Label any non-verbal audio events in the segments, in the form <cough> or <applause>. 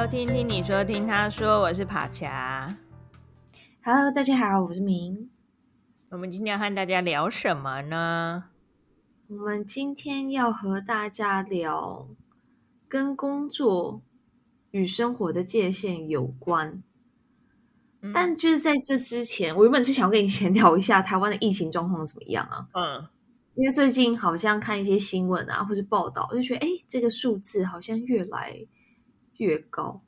收听听你说，听他说，我是帕恰。Hello，大家好，我是明。我们今天要和大家聊什么呢？我们今天要和大家聊跟工作与生活的界限有关。嗯、但就是在这之前，我原本是想要跟你闲聊一下台湾的疫情状况怎么样啊？嗯，因为最近好像看一些新闻啊，或是报道，就觉得哎，这个数字好像越来越高。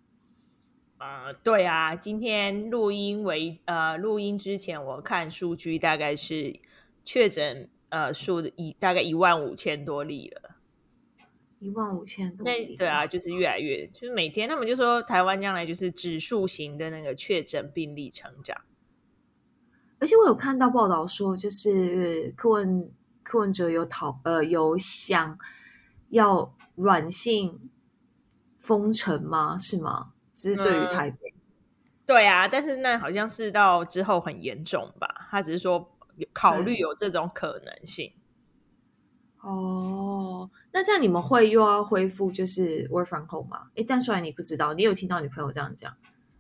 呃，对啊，今天录音为呃录音之前，我看数据大概是确诊呃数一大概一万五千多例了。一万五千多，那对啊，就是越来越，就是每天他们就说台湾将来就是指数型的那个确诊病例成长。而且我有看到报道说，就是柯文柯文哲有讨呃有想要软性封城吗？是吗？只是对于台北、嗯，对啊，但是那好像是到之后很严重吧？他只是说考虑有这种可能性。哦，那这样你们会又要恢复就是 work from home 吗？诶，但虽然你不知道，你有听到你朋友这样讲？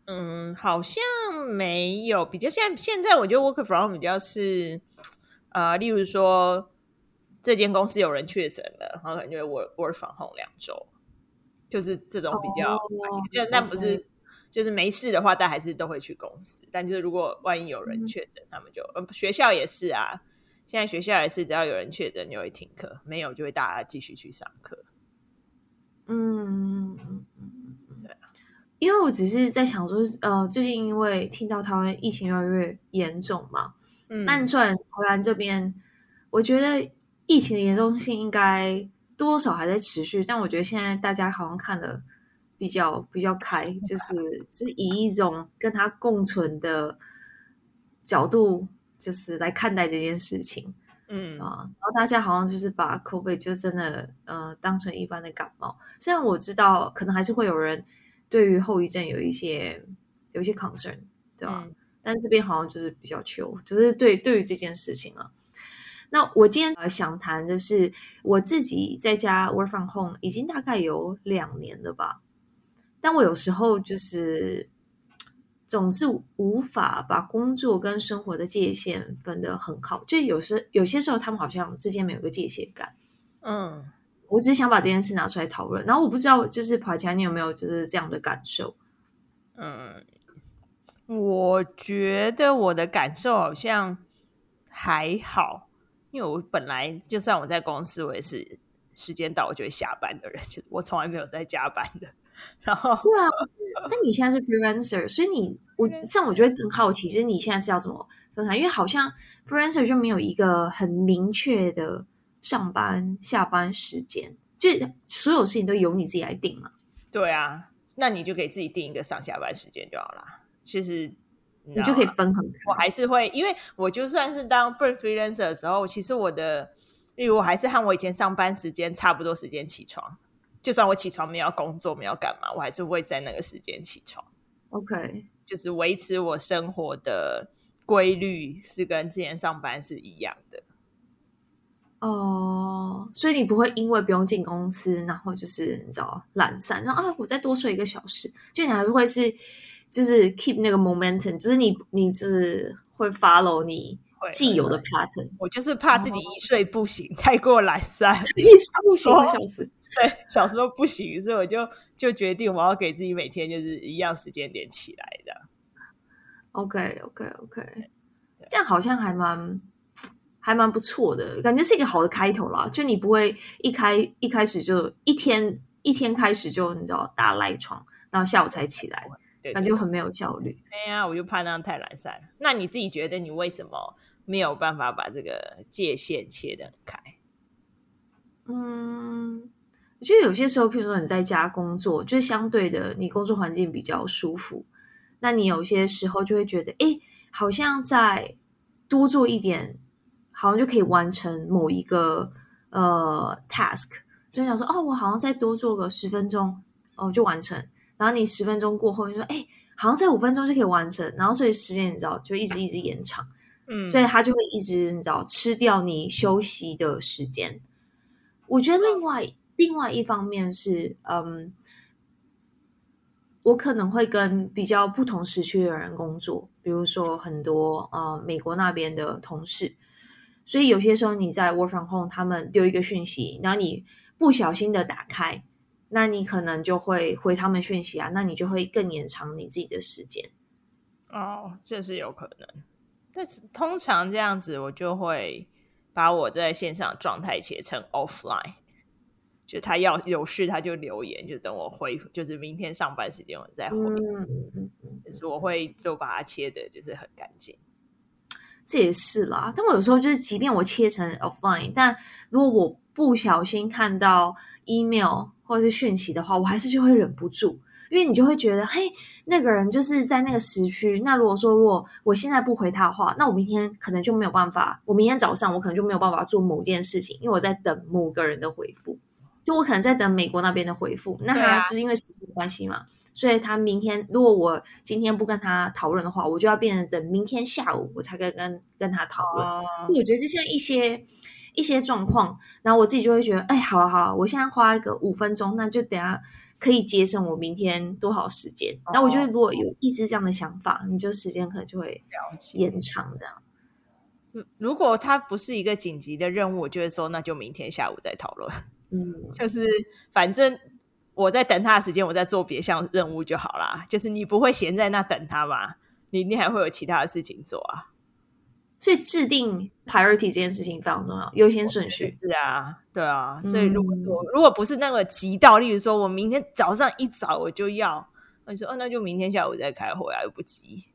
嗯，好像没有。比较现在现在，我觉得 work from home 比较是呃，例如说这间公司有人确诊了，然后可能就会 work work from home 两周，就是这种比较。就、哦、那不是.就是没事的话，但还是都会去公司。但就是如果万一有人确诊、嗯，他们就呃学校也是啊。现在学校也是，只要有人确诊就会停课，没有就会大家继续去上课。嗯，对啊，因为我只是在想说，呃，最近因为听到台湾疫情越来越严重嘛，嗯，但虽然台湾这边，我觉得疫情的严重性应该多少还在持续，但我觉得现在大家好像看的比较比较开，就是是以一种跟他共存的角度。就是来看待这件事情，嗯啊，然后大家好像就是把 COVID 就真的呃当成一般的感冒。虽然我知道可能还是会有人对于后遗症有一些有一些 concern，对吧？嗯、但这边好像就是比较 chill，就是对对于这件事情啊。那我今天呃想谈的是我自己在家 work from home 已经大概有两年了吧，但我有时候就是。总是无法把工作跟生活的界限分得很好，就有时有些时候他们好像之间没有个界限感。嗯，我只是想把这件事拿出来讨论，然后我不知道就是跑起来你有没有就是这样的感受？嗯，我觉得我的感受好像还好，因为我本来就算我在公司，我也是时间到我就会下班的人，就是我从来没有在加班的。然后对啊，但你现在是 freelancer，所以你我这样我觉得更好奇，就是你现在是要怎么分开？因为好像 freelancer 就没有一个很明确的上班下班时间，就所有事情都由你自己来定嘛。对啊，那你就给自己定一个上下班时间就好了。其实你，你就可以分很开。我还是会，因为我就算是当 freelancer 的时候，其实我的，例如我还是和我以前上班时间差不多时间起床。就算我起床没有工作没有干嘛，我还是会在那个时间起床。OK，就是维持我生活的规律是跟之前上班是一样的。哦、uh，所以你不会因为不用进公司，然后就是你知道懒散，然后啊，我再多睡一个小时，就你还是会是就是 keep 那个 momentum，就是你你就是会 follow 你既有的 pattern。我就是怕自己一睡不醒，oh. 太过懒散，<laughs> 一睡不醒会笑死。<laughs> 对，小时候不行，所以我就就决定我要给自己每天就是一样时间点起来的。OK，OK，OK，这样好像还蛮还蛮不错的，感觉是一个好的开头啦。就你不会一开一开始就一天一天开始就你知道大赖床，然后下午才起来，对对对，感觉很没有效率。哎呀，我就怕那样太懒散。那你自己觉得你为什么没有办法把这个界限切得很开？嗯。我觉得有些时候，譬如说你在家工作，就相对的，你工作环境比较舒服。那你有些时候就会觉得，哎，好像再多做一点，好像就可以完成某一个呃 task。所以想说，哦，我好像再多做个十分钟，哦，就完成。然后你十分钟过后，你说，哎，好像在五分钟就可以完成。然后所以时间你知道，就一直一直延长。嗯，所以他就会一直你知道吃掉你休息的时间。我觉得另外。另外一方面是，嗯，我可能会跟比较不同时区的人工作，比如说很多呃美国那边的同事，所以有些时候你在 work from home，他们丢一个讯息，然后你不小心的打开，那你可能就会回他们讯息啊，那你就会更延长你自己的时间。哦，这是有可能，但是通常这样子，我就会把我在线上的状态切成 offline。就他要有事，他就留言，就等我回，就是明天上班时间我再回。嗯，就是我会就把它切的，就是很干净。这也是啦，但我有时候就是，即便我切成 offline，但如果我不小心看到 email 或者是讯息的话，我还是就会忍不住，因为你就会觉得，嘿，那个人就是在那个时区。那如果说如果我现在不回他的话，那我明天可能就没有办法，我明天早上我可能就没有办法做某件事情，因为我在等某个人的回复。就我可能在等美国那边的回复，那他就是因为时间关系嘛，啊、所以他明天如果我今天不跟他讨论的话，我就要变成等明天下午我才可以跟跟他讨论。哦、所以我觉得就像一些一些状况，然后我自己就会觉得，哎，好了好了，我现在花一个五分钟，那就等下可以节省我明天多少时间。那、哦、我觉得如果有一直这样的想法，你就时间可能就会延长这样。如果它不是一个紧急的任务，我就会说那就明天下午再讨论。嗯，<laughs> 就是反正我在等他的时间，我在做别项任务就好啦。就是你不会闲在那等他嘛？你你还会有其他的事情做啊。所以制定 priority 这件事情非常重要，优先顺序。是啊，对啊。所以如果说、嗯、如果不是那个急到，例如说我明天早上一早我就要，那你说哦，那就明天下午再开会啊，又不急。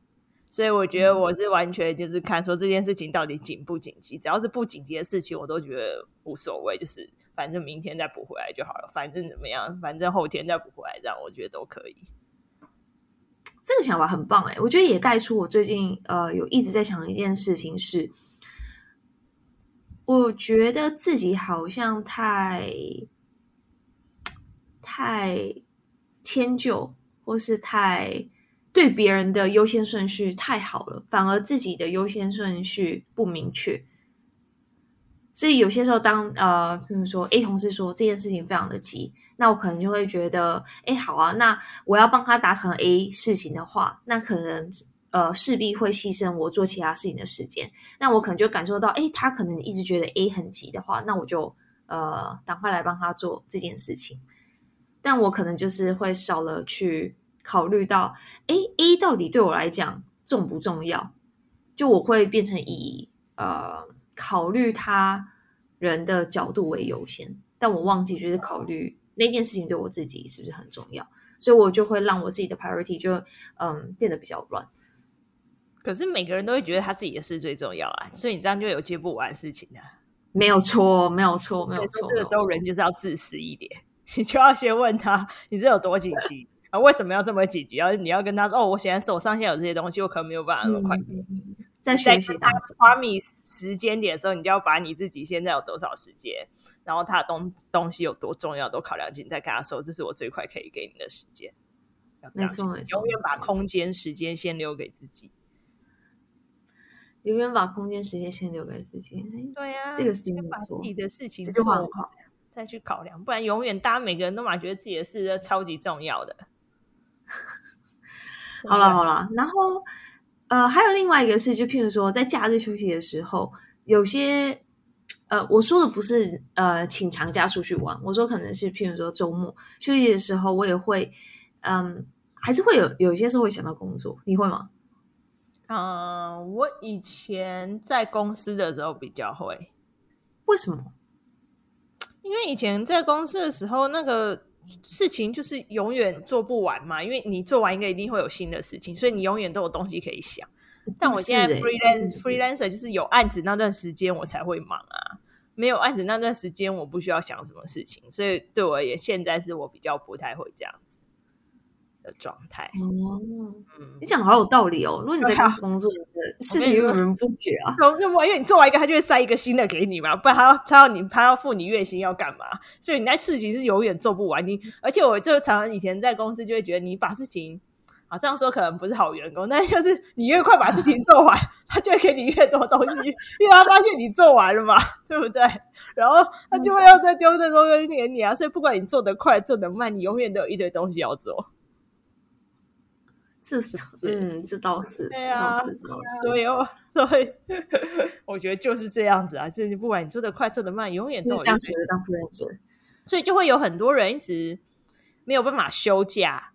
所以我觉得我是完全就是看说这件事情到底紧不紧急，只要是不紧急的事情，我都觉得无所谓，就是。反正明天再补回来就好了。反正怎么样，反正后天再补回来，这样我觉得都可以。这个想法很棒哎，我觉得也带出我最近呃有一直在想的一件事情是，我觉得自己好像太太迁就，或是太对别人的优先顺序太好了，反而自己的优先顺序不明确。所以有些时候当，呃，比如说 A 同事说这件事情非常的急，那我可能就会觉得，哎，好啊，那我要帮他达成 A 事情的话，那可能呃势必会牺牲我做其他事情的时间。那我可能就感受到，哎，他可能一直觉得 A 很急的话，那我就呃赶快来帮他做这件事情。但我可能就是会少了去考虑到，哎，A 到底对我来讲重不重要？就我会变成以呃。考虑他人的角度为优先，但我忘记就是考虑那件事情对我自己是不是很重要，所以我就会让我自己的 priority 就嗯变得比较乱。可是每个人都会觉得他自己的事最重要啊，所以你这样就有接不完事情的。没有错，没有错，没有错。这个时候人就是要自私一点，<laughs> 你就要先问他，你这有多紧急 <laughs> 啊？为什么要这么紧急？要你要跟他说，哦，我现在手上现在有这些东西，我可能没有办法那么快。嗯在学习当中，花米时间点的时候，你就要把你自己现在有多少时间，然后他的东东西有多重要都考量进，再跟他说，这是我最快可以给你的时间。没错，永远把空间、时间先留给自己。永远把空间、时间先留给自己。对呀、啊，这个事情把自己的事情做好，再去考量，不然永远大家每个人都嘛觉得自己的事是超级重要的。<laughs> 好了好了，然后。呃，还有另外一个是，就譬如说，在假日休息的时候，有些呃，我说的不是呃，请长假出去玩，我说可能是譬如说周末休息的时候，我也会，嗯，还是会有有些时候会想到工作，你会吗？嗯、呃，我以前在公司的时候比较会，为什么？因为以前在公司的时候，那个。事情就是永远做不完嘛，因为你做完一个一定会有新的事情，所以你永远都有东西可以想。像我现在 freelance freelancer 就是有案子那段时间我才会忙啊，没有案子那段时间我不需要想什么事情，所以对我而言，现在是我比较不太会这样子。状态哦，你讲的好有道理哦。如果你在公司工作，的事情源源不绝啊。因为你做完一个，他就会塞一个新的给你嘛，不然他要他要你他要付你月薪要干嘛？所以你那事情是永远做不完。你而且我就常常以前在公司就会觉得，你把事情啊这样说可能不是好员工，但就是你越快把事情做完，<laughs> 他就会给你越多东西，因为他发现你做完了嘛，对不对？然后他就会要再丢这东西给你啊。所以不管你做得快做得慢，你永远都有一堆东西要做。这是嗯，这倒是，对是，所以哦，所 <laughs> 以我觉得就是这样子啊，就是不管你做的快做的慢，永远都有这样觉得当负责人，所以就会有很多人一直没有办法休假，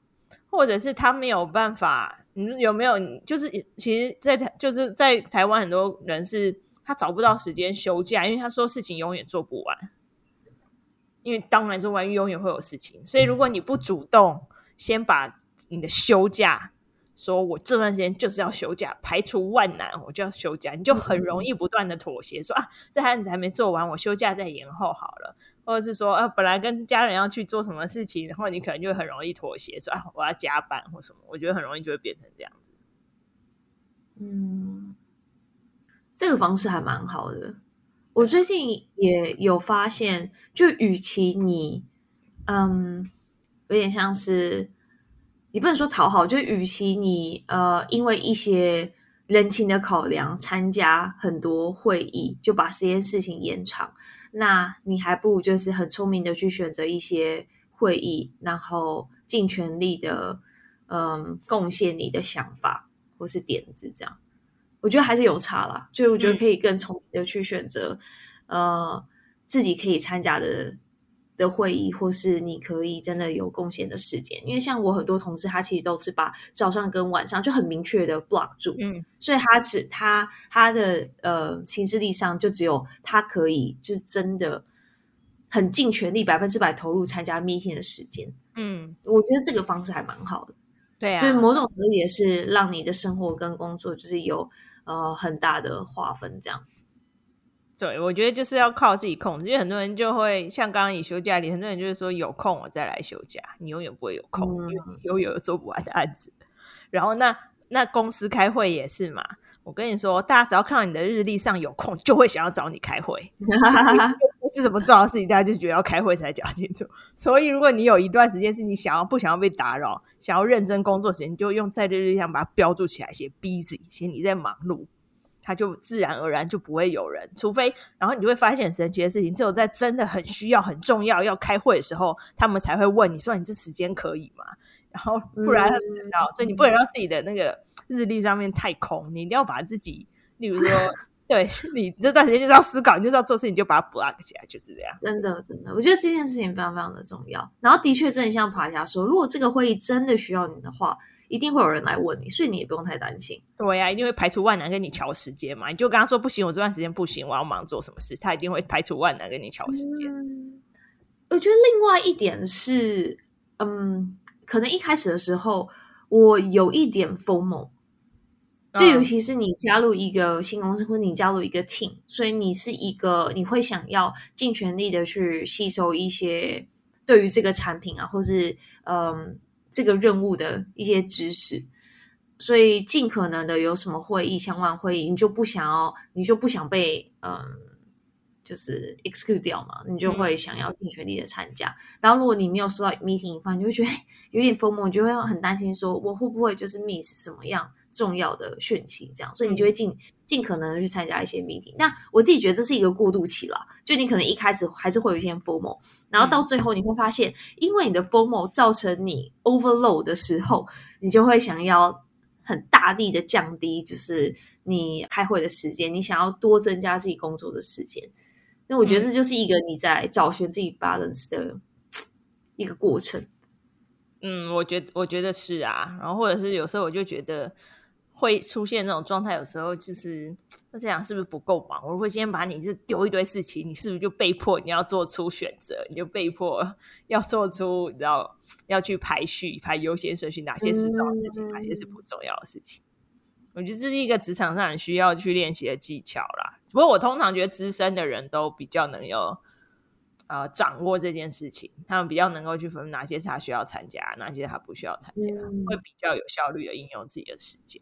或者是他没有办法，你有没有？就是其实在，在台就是在台湾，很多人是他找不到时间休假，因为他说事情永远做不完，因为当然做完永远会有事情，所以如果你不主动先把你的休假。说我这段时间就是要休假，排除万难我就要休假，你就很容易不断的妥协，说啊，这案子还没做完，我休假再延后好了，或者是说啊，本来跟家人要去做什么事情，然后你可能就会很容易妥协，说啊，我要加班或什么，我觉得很容易就会变成这样子。嗯，这个方式还蛮好的。我最近也有发现，就与其你，嗯，有点像是。你不能说讨好，就与其你呃，因为一些人情的考量，参加很多会议，就把这件事情延长，那你还不如就是很聪明的去选择一些会议，然后尽全力的嗯贡献你的想法或是点子，这样我觉得还是有差啦。就我觉得可以更聪明的去选择，嗯、呃，自己可以参加的。的会议，或是你可以真的有贡献的时间，因为像我很多同事，他其实都是把早上跟晚上就很明确的 block 住，嗯，所以他只他他的呃行事力上就只有他可以就是真的很尽全力百分之百投入参加 meeting 的时间，嗯，我觉得这个方式还蛮好的，对啊，对，某种程度也是让你的生活跟工作就是有呃很大的划分，这样。对，我觉得就是要靠自己控制，因为很多人就会像刚刚你休假里，很多人就是说有空我再来休假，你永远不会有空，嗯、因为你永远有做不完的案子。然后那那公司开会也是嘛，我跟你说，大家只要看到你的日历上有空，就会想要找你开会，<laughs> 不是什么重要的事情，大家就觉得要开会才讲清楚。所以如果你有一段时间是你想要不想要被打扰，想要认真工作时间，你就用在日历上把它标注起来，写 busy，写你在忙碌。他就自然而然就不会有人，除非，然后你就会发现很神奇的事情，只有在真的很需要、很重要要开会的时候，他们才会问你说：“你这时间可以吗？”然后不然他不知道，所以你不能让自己的那个日历上面太空，你一定要把自己，例如说，对 <laughs> 你这段时间就是要思考，你就是要做事情，你就把它 block 起来，就是这样。真的，真的，我觉得这件事情非常非常的重要。然后的确，真的像爬侠说，如果这个会议真的需要你的话。一定会有人来问你，所以你也不用太担心。对呀、啊，一定会排除万难跟你乔时间嘛。你就跟他说不行，我这段时间不行，我要忙做什么事，他一定会排除万难跟你乔时间。嗯，我觉得另外一点是，嗯，可能一开始的时候我有一点 FOMO，就尤其是你加入一个新公司或者你加入一个 team，所以你是一个你会想要尽全力的去吸收一些对于这个产品啊，或是嗯。这个任务的一些知识，所以尽可能的有什么会议、相关会议，你就不想要，你就不想被嗯，就是 exclude 掉嘛，你就会想要尽全力的参加。嗯、然后如果你没有收到 meeting invite，你就会觉得 <laughs> 有点 FOMO，你就会很担心说我会不会就是 miss 什么样重要的讯息，这样，所以你就会尽、嗯、尽可能的去参加一些 meeting。那我自己觉得这是一个过渡期啦，就你可能一开始还是会有一些 FOMO。然后到最后你会发现，因为你的 FOMO 造成你 overload 的时候，你就会想要很大力的降低，就是你开会的时间，你想要多增加自己工作的时间。那我觉得这就是一个你在找寻自己 balance 的一个过程。嗯，我觉得我觉得是啊，然后或者是有时候我就觉得。会出现那种状态，有时候就是那这样是不是不够忙？我会先把你就丢一堆事情，你是不是就被迫你要做出选择？你就被迫 <laughs> 要做出你知道要去排序、排优先顺序，哪些是重要的事情，哪些是不重要的事情？我觉得这是一个职场上很需要去练习的技巧啦。不过我通常觉得资深的人都比较能有呃掌握这件事情，他们比较能够去分哪些是他需要参加，哪些他不需要参加，嗯、会比较有效率的应用自己的时间。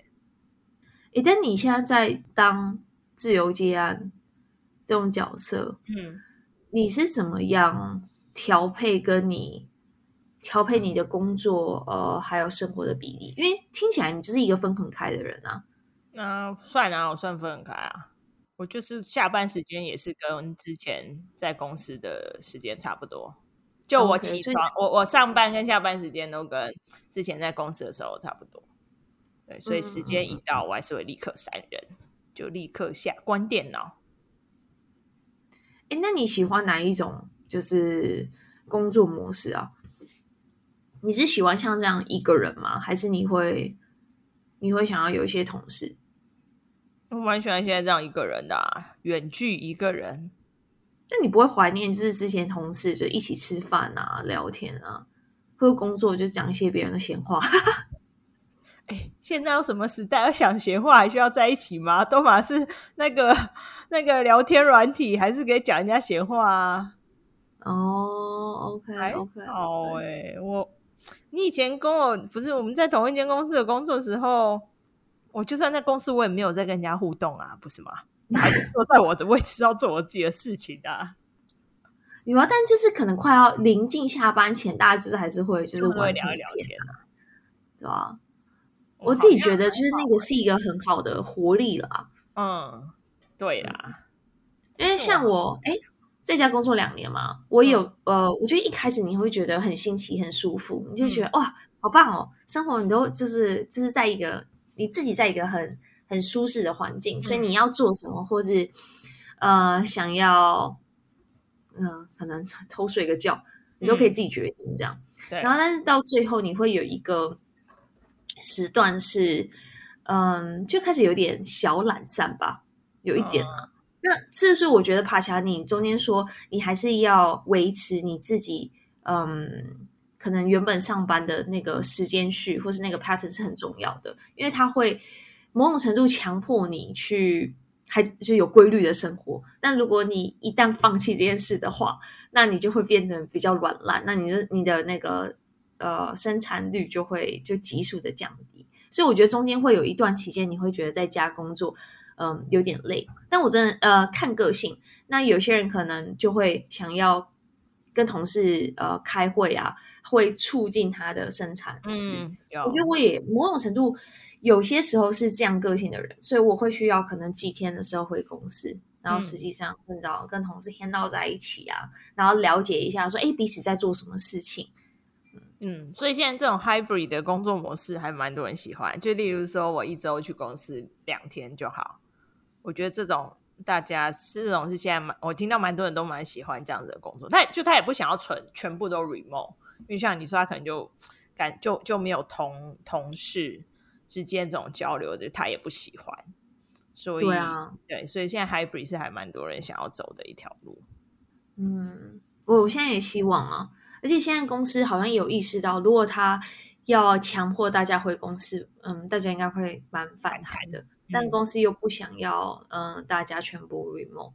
诶，但你现在在当自由接案这种角色，嗯，你是怎么样调配跟你调配你的工作，呃，还有生活的比例？因为听起来你就是一个分很开的人啊。那算啊，我算分很开啊。我就是下班时间也是跟之前在公司的时间差不多。就我起床，okay, 我我上班跟下班时间都跟之前在公司的时候差不多。对，所以时间一到，我还是会立刻删人，就立刻下关电脑。哎，那你喜欢哪一种就是工作模式啊？你是喜欢像这样一个人吗？还是你会你会想要有一些同事？我蛮喜欢现在这样一个人的啊，远距一个人。那你不会怀念就是之前同事就一起吃饭啊、聊天啊，或者工作就讲一些别人的闲话？<laughs> 哎，现在有什么时代要讲闲话还需要在一起吗？都嘛是那个那个聊天软体，还是可以讲人家闲话啊？哦，OK OK，好哎，我你以前跟我不是我们在同一间公司的工作的时候，我就算在公司我也没有在跟人家互动啊，不是吗？<laughs> 还是坐在我的位置要做我自己的事情的、啊。有啊，但就是可能快要临近下班前，大家就是还是会就是会聊一聊天啊，对吧？我自己觉得就是那个是一个很好的活力了。嗯，对啦，因为像我哎，在家工作两年嘛，我有、嗯、呃，我觉得一开始你会觉得很新奇、很舒服，你就觉得、嗯、哇，好棒哦，生活你都就是就是在一个你自己在一个很。很舒适的环境，所以你要做什么，或是呃想要嗯、呃、可能 <laughs> 偷睡个觉，你都可以自己决定这样。对。然后，但是到最后你会有一个时段是嗯，就开始有点小懒散吧，有一点啊。那是不是我觉得爬起来，你中间说你还是要维持你自己嗯，可能原本上班的那个时间序，或是那个 pattern 是很重要的，因为它会。某种程度强迫你去，还就有规律的生活。但如果你一旦放弃这件事的话，那你就会变成比较软烂，那你的你的那个呃生产率就会就急速的降低。所以我觉得中间会有一段期间，你会觉得在家工作嗯、呃、有点累。但我真的呃看个性，那有些人可能就会想要跟同事呃开会啊，会促进他的生产。嗯，我觉得我也某种程度。有些时候是这样个性的人，所以我会需要可能几天的时候回公司，然后实际上跟到跟同事 handle 在一起啊，然后了解一下说，哎，彼此在做什么事情。嗯，所以现在这种 hybrid 的工作模式还蛮多人喜欢。就例如说，我一周去公司两天就好。我觉得这种大家是这种是现在蛮，我听到蛮多人都蛮喜欢这样子的工作。他就他也不想要全全部都 remote，因为像你说，他可能就感就就没有同同事。之间这种交流的，他也不喜欢，所以对啊，对，所以现在 hybrid 是还蛮多人想要走的一条路。嗯，我现在也希望啊，而且现在公司好像也有意识到，如果他要强迫大家回公司，嗯，大家应该会蛮反弹的。嗯、但公司又不想要，嗯，大家全部 remote。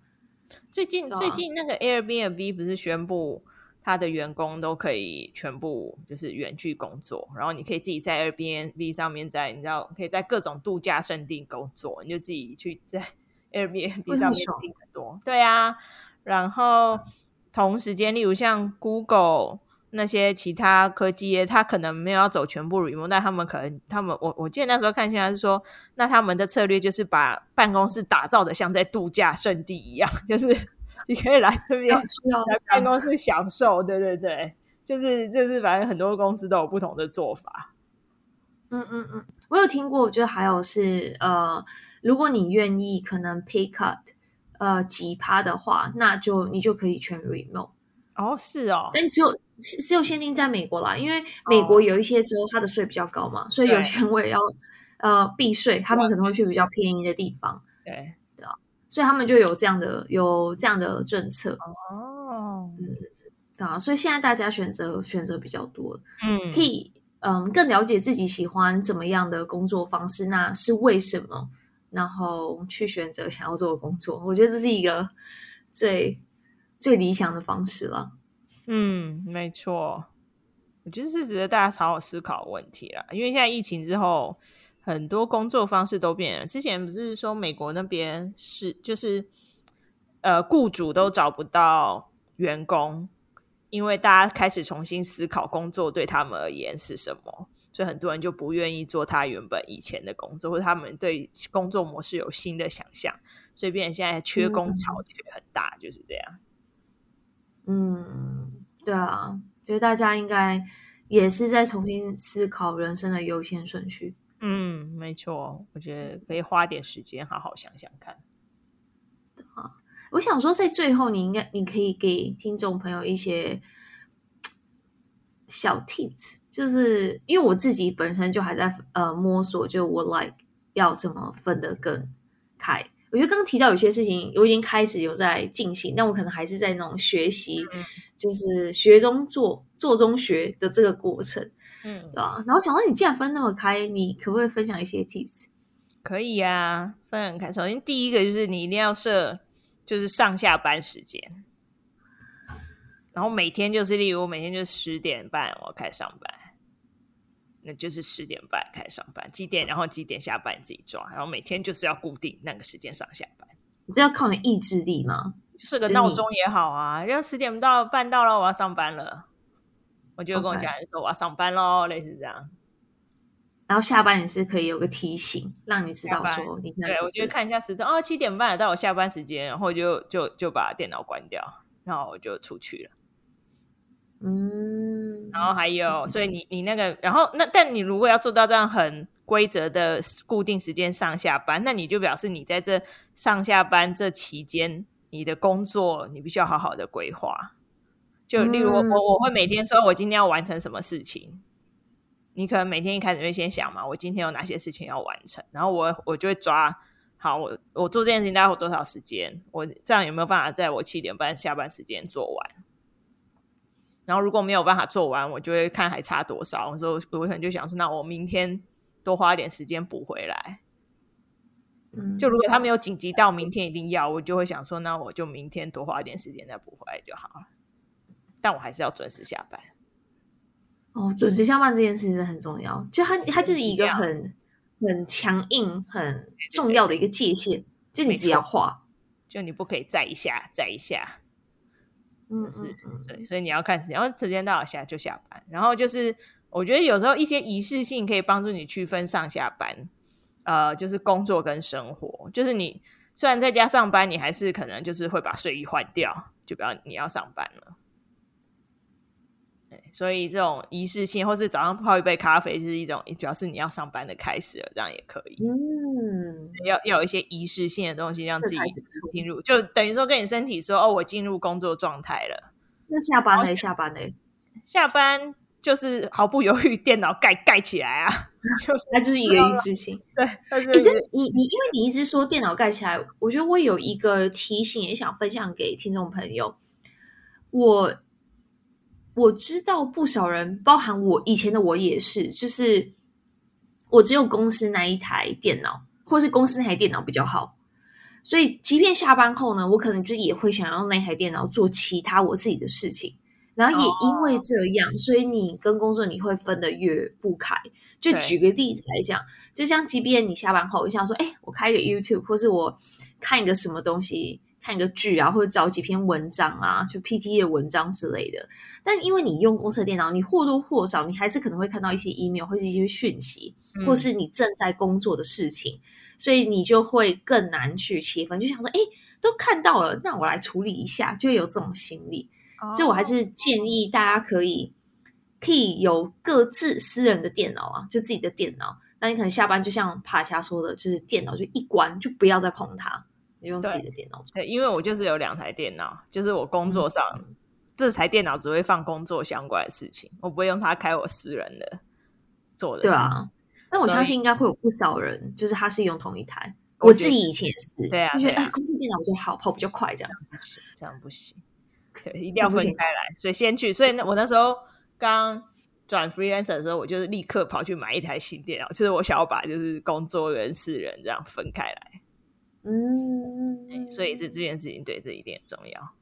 最近、啊、最近那个 Airbnb 不是宣布？他的员工都可以全部就是远距工作，然后你可以自己在 Airbnb 上面在，你知道可以在各种度假胜地工作，你就自己去在 <laughs> Airbnb 上面订很多。对啊，然后同时间，例如像 Google 那些其他科技业，他可能没有要走全部 remote，但他们可能他们我我记得那时候看现在是说，那他们的策略就是把办公室打造的像在度假胜地一样，就是。你可以来这边来办公室享受，对对对，就是就是，反正很多公司都有不同的做法。嗯嗯嗯，我有听过，我觉得还有是呃，如果你愿意，可能 pay cut 呃几趴的话，那就你就可以全 remote。哦，是哦，但只有只有限定在美国啦，因为美国有一些州它的税比较高嘛，哦、所以有些人为了要呃避税，他们可能会去比较便宜的地方。对。对啊所以他们就有这样的有这样的政策哦，嗯，啊，所以现在大家选择选择比较多，嗯，可以嗯更了解自己喜欢怎么样的工作方式，那是为什么，然后去选择想要做的工作，我觉得这是一个最最理想的方式了。嗯，没错，我觉得是值得大家好好思考的问题啦，因为现在疫情之后。很多工作方式都变了。之前不是说美国那边是就是，呃，雇主都找不到员工，因为大家开始重新思考工作对他们而言是什么，所以很多人就不愿意做他原本以前的工作，或者他们对工作模式有新的想象，所以变成现在缺工潮缺很大，嗯，就是这样。嗯，对啊，觉得大家应该也是在重新思考人生的优先顺序。嗯，没错，我觉得可以花点时间好好想想看。啊，我想说，在最后，你应该你可以给听众朋友一些小 tips，就是因为我自己本身就还在呃摸索，就我 like 要怎么分得更开。我觉得刚刚提到有些事情，我已经开始有在进行，但我可能还是在那种学习，嗯、就是学中做，做中学的这个过程。嗯，对吧？然后想到，你既然分那么开，你可不可以分享一些 tips？可以呀、啊，分很开。首先，第一个就是你一定要设，就是上下班时间。然后每天就是，例如我每天就十点半我要开始上班，那就是十点半开始上班，几点然后几点下班你自己抓。然后每天就是要固定那个时间上下班。你这要靠你意志力吗？设个闹钟也好啊，要十点到半到了，我要上班了。我就跟我家人说我要上班喽，类似这样。然后下班也是可以有个提醒，让你知道说你对，我就看一下时钟，哦，七点半到我下班时间，然后就就就把电脑关掉，然后我就出去了。嗯，然后还有，所以你你那个，然后那但你如果要做到这样很规则的固定时间上下班，那你就表示你在这上下班这期间，你的工作你必须要好好的规划。就例如我我我会每天说，我今天要完成什么事情。你可能每天一开始会先想嘛，我今天有哪些事情要完成，然后我我就会抓好我我做这件事情大概有多少时间，我这样有没有办法在我七点半下班时间做完？然后如果没有办法做完，我就会看还差多少。我说我可能就想说，那我明天多花点时间补回来。嗯，就如果他没有紧急到明天一定要，我就会想说，那我就明天多花点时间再补回来就好了。但我还是要准时下班。哦，准时下班这件事是很重要。就它，它就是一个很很强硬、很重要的一个界限。就你只要画，就你不可以再一下，再一下。嗯，是，对。所以你要看时间，然后时间到了下就下班。然后就是，我觉得有时候一些仪式性可以帮助你区分上下班。呃，就是工作跟生活。就是你虽然在家上班，你还是可能就是会把睡衣换掉，就不要你要上班了。所以这种仪式性，或是早上泡一杯咖啡，就是一种表示你要上班的开始了，这样也可以。嗯，要要有一些仪式性的东西，让自己进入，就等于说跟你身体说：“哦，我进入工作状态了。”那下班嘞？下班嘞？下班就是毫不犹豫，电脑盖盖起来啊！<laughs> 那就是一个仪式性。对，哎，但你你因为你一直说电脑盖起来，我觉得我有一个提醒，也想分享给听众朋友。我。我知道不少人，包含我以前的我也是，就是我只有公司那一台电脑，或是公司那台电脑比较好，所以即便下班后呢，我可能就也会想要那台电脑做其他我自己的事情。然后也因为这样，哦、所以你跟工作你会分得越不开。就举个例子来讲，就像即便你下班后，我想说，哎，我开个 YouTube，或是我看一个什么东西。看一个剧啊，或者找几篇文章啊，就 PTT 的文章之类的。但因为你用公司的电脑，你或多或少，你还是可能会看到一些 email 或者一些讯息，或是你正在工作的事情，嗯、所以你就会更难去切分。就想说，哎，都看到了，那我来处理一下，就会有这种心理。哦、所以我还是建议大家可以可以有各自私人的电脑啊，就自己的电脑。那你可能下班就像帕恰说的，就是电脑就一关，就不要再碰它。用自己的电脑做。对，因为我就是有两台电脑，就是我工作上、嗯、这台电脑只会放工作相关的事情，我不会用它开我私人的做的事。对啊，但我相信应该会有不少人，就是他是用同一台。我，我自己以前也是，对啊，就觉得哎，公司电脑比较好，跑比较快，这样不行，这样不行。对，一定要分开来。所以先去，所以那我那时候刚转 freelancer 的时候，我就是立刻跑去买一台新电脑，就是我想要把就是工作跟私人这样分开来。嗯，所以这这件事情对这一点很重要，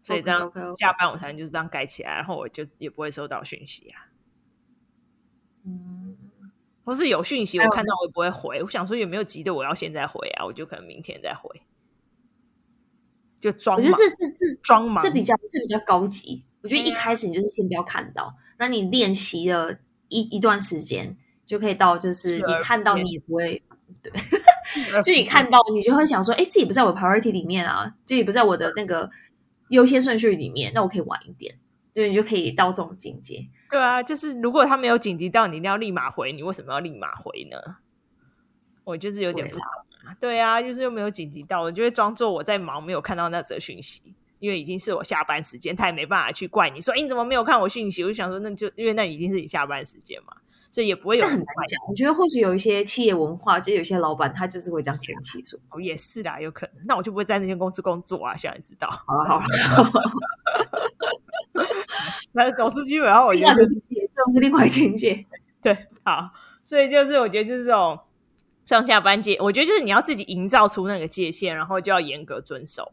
所以这样下班我才能就是这样盖起来，然后我就也不会收到讯息啊。嗯，或是有讯息我看到我也不会回，我想说有没有急的我要现在回啊，我就可能明天再回，就装。我觉得这这这装忙，这比较这比较高级。我觉得一开始你就是先不要看到，那你练习了一一段时间，就可以到就是你看到你也不会对。<laughs> 就你看到，你就会想说，哎，自己不在我 priority 里面啊，这也不在我的那个优先顺序里面，那我可以晚一点。对，你就可以到这种境界。对啊，就是如果他没有紧急到你一定要立马回，你为什么要立马回呢？我就是有点不懂啊。对啊，就是又没有紧急到，我就会装作我在忙，没有看到那则讯息，因为已经是我下班时间，他也没办法去怪你说，哎，你怎么没有看我讯息？我就想说，那就因为那已经是你下班时间嘛。所以也不会有很难讲。我觉得或许有一些企业文化，就有些老板他就是会这样生气说：“哦，也是啦，有可能。那我就不会在那间公司工作啊。”现在知道。好了好了。那总之基本上我觉得是境界，这种是另外境界。<laughs> 对，好。所以就是我觉得就是这种上下班界，我觉得就是你要自己营造出那个界限，然后就要严格遵守。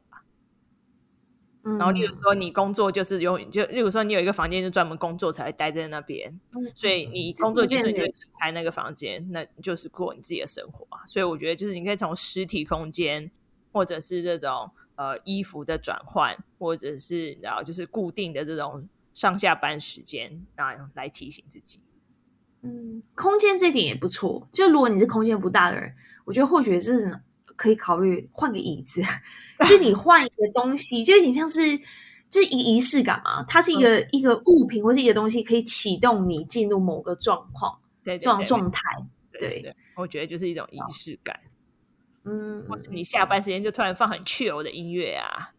然后，例如说，你工作就是有，就例如说，你有一个房间就专门工作，才待在那边。所以你工作结束你就开那个房间，那就是过你自己的生活啊。所以我觉得，就是你可以从实体空间，或者是这种呃衣服的转换，或者是然后就是固定的这种上下班时间啊，来提醒自己。嗯，空间这点也不错。就如果你是空间不大的人，我觉得或许是。可以考虑换个椅子，<laughs> 就你换一个东西，就有点像是，就是一个仪式感嘛。它是一个、嗯、一个物品或是一个东西，可以启动你进入某个状况、对状状态。对，我觉得就是一种仪式感。嗯，或是你下班时间就突然放很 chill 的音乐啊。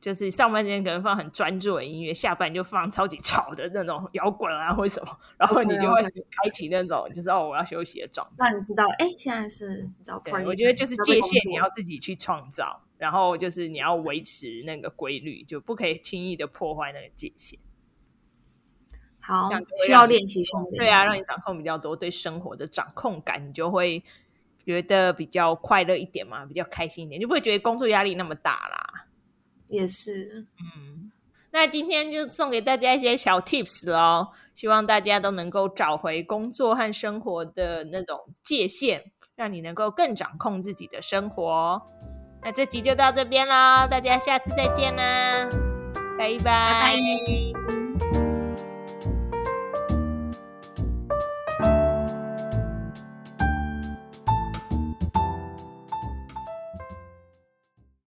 就是上班时间可能放很专注的音乐，下班就放超级吵的那种摇滚啊，或者什么，然后你就会开启那种就是哦，我要休息的状态。那你知道，哎，现在是早对，我觉得就是界限你要自己去创造，然后就是你要维持那个规律，就不可以轻易的破坏那个界限。好，这样需要练习训练。对啊，让你掌控比较多，对生活的掌控感，你就会觉得比较快乐一点嘛，比较开心一点，就不会觉得工作压力那么大啦。也是，嗯，那今天就送给大家一些小 tips 咯，希望大家都能够找回工作和生活的那种界限，让你能够更掌控自己的生活。那这集就到这边喽，大家下次再见啦，拜拜。拜拜。